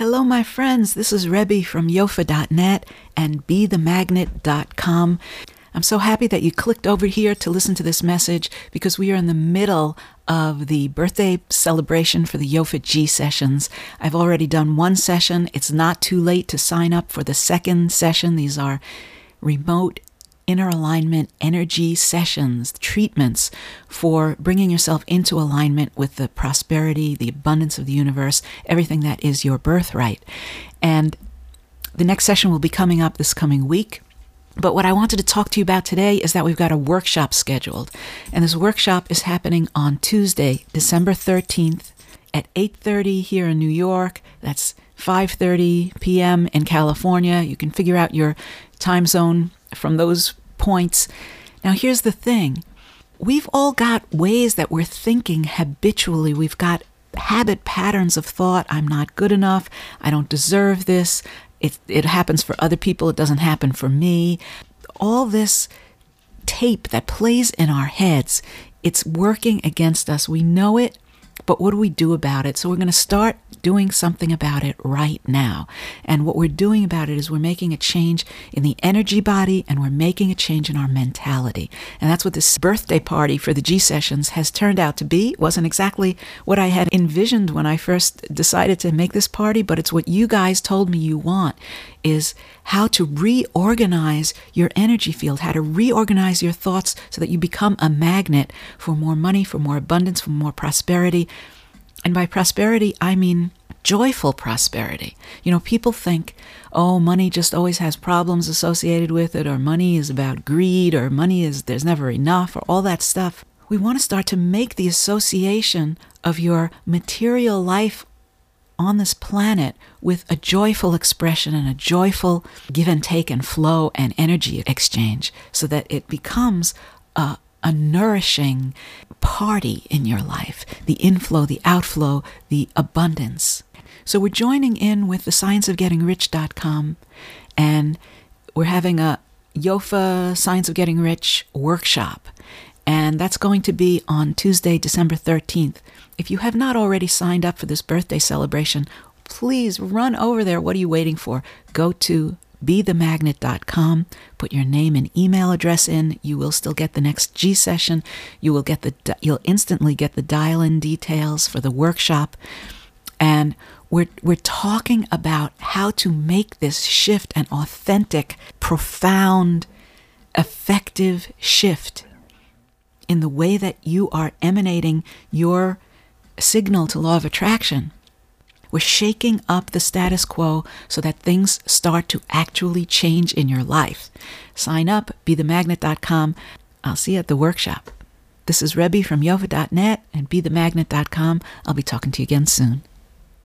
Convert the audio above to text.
Hello, my friends. This is Rebbe from yofa.net and bethemagnet.com. I'm so happy that you clicked over here to listen to this message because we are in the middle of the birthday celebration for the Yofa G sessions. I've already done one session. It's not too late to sign up for the second session. These are remote inner alignment energy sessions, treatments for bringing yourself into alignment with the prosperity, the abundance of the universe, everything that is your birthright. And the next session will be coming up this coming week. But what I wanted to talk to you about today is that we've got a workshop scheduled. And this workshop is happening on Tuesday, December 13th at 8:30 here in New York. That's 5:30 p.m. in California. You can figure out your time zone from those points. Now here's the thing. We've all got ways that we're thinking habitually. We've got habit patterns of thought. I'm not good enough. I don't deserve this. It, it happens for other people, it doesn't happen for me. All this tape that plays in our heads, it's working against us. We know it, but what do we do about it? So we're going to start doing something about it right now. And what we're doing about it is we're making a change in the energy body and we're making a change in our mentality. And that's what this birthday party for the G sessions has turned out to be. It wasn't exactly what I had envisioned when I first decided to make this party, but it's what you guys told me you want is how to reorganize your energy field, how to reorganize your thoughts so that you become a magnet for more money, for more abundance, for more prosperity. And by prosperity, I mean joyful prosperity. You know, people think, oh, money just always has problems associated with it, or money is about greed, or money is there's never enough, or all that stuff. We want to start to make the association of your material life on this planet with a joyful expression and a joyful give and take and flow and energy exchange so that it becomes a, a nourishing party in your life the inflow, the outflow, the abundance. So we're joining in with the scienceofgettingrich.com and we're having a Yofa Science of Getting Rich workshop. And that's going to be on Tuesday, December 13th. If you have not already signed up for this birthday celebration, please run over there. What are you waiting for? Go to bethemagnet.com. Put your name and email address in. You will still get the next G session. You will get the you'll instantly get the dial-in details for the workshop. And we're we're talking about how to make this shift an authentic, profound, effective shift in the way that you are emanating your signal to law of attraction we're shaking up the status quo so that things start to actually change in your life. Sign up, be bethemagnet.com. I'll see you at the workshop. This is Rebbe from yofa.net and be bethemagnet.com. I'll be talking to you again soon.